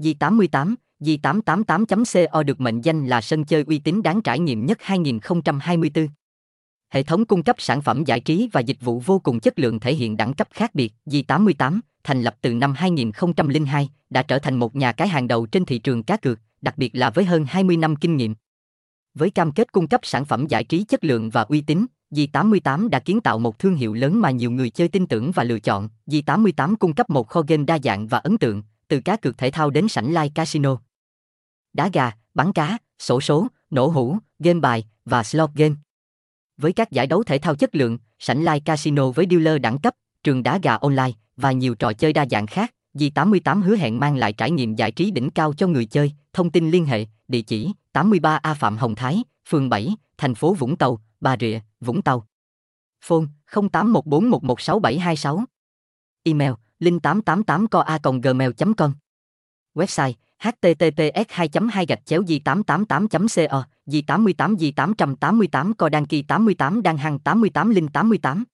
G88, G888.co được mệnh danh là sân chơi uy tín đáng trải nghiệm nhất 2024. Hệ thống cung cấp sản phẩm giải trí và dịch vụ vô cùng chất lượng thể hiện đẳng cấp khác biệt. G88, thành lập từ năm 2002, đã trở thành một nhà cái hàng đầu trên thị trường cá cược, đặc biệt là với hơn 20 năm kinh nghiệm. Với cam kết cung cấp sản phẩm giải trí chất lượng và uy tín, G88 đã kiến tạo một thương hiệu lớn mà nhiều người chơi tin tưởng và lựa chọn. G88 cung cấp một kho game đa dạng và ấn tượng, từ cá cược thể thao đến sảnh live casino. Đá gà, bắn cá, sổ số, nổ hũ, game bài và slot game. Với các giải đấu thể thao chất lượng, sảnh live casino với dealer đẳng cấp, trường đá gà online và nhiều trò chơi đa dạng khác, Di88 hứa hẹn mang lại trải nghiệm giải trí đỉnh cao cho người chơi. Thông tin liên hệ, địa chỉ 83A Phạm Hồng Thái, phường 7, thành phố Vũng Tàu, Bà Rịa, Vũng Tàu. Phone 0814116726. Email linh888coa.gmail.com Website https 2 2 gạch chéo g 888 co g 88 g 888 co, đăng ký 88 đăng hằng 88 linh 88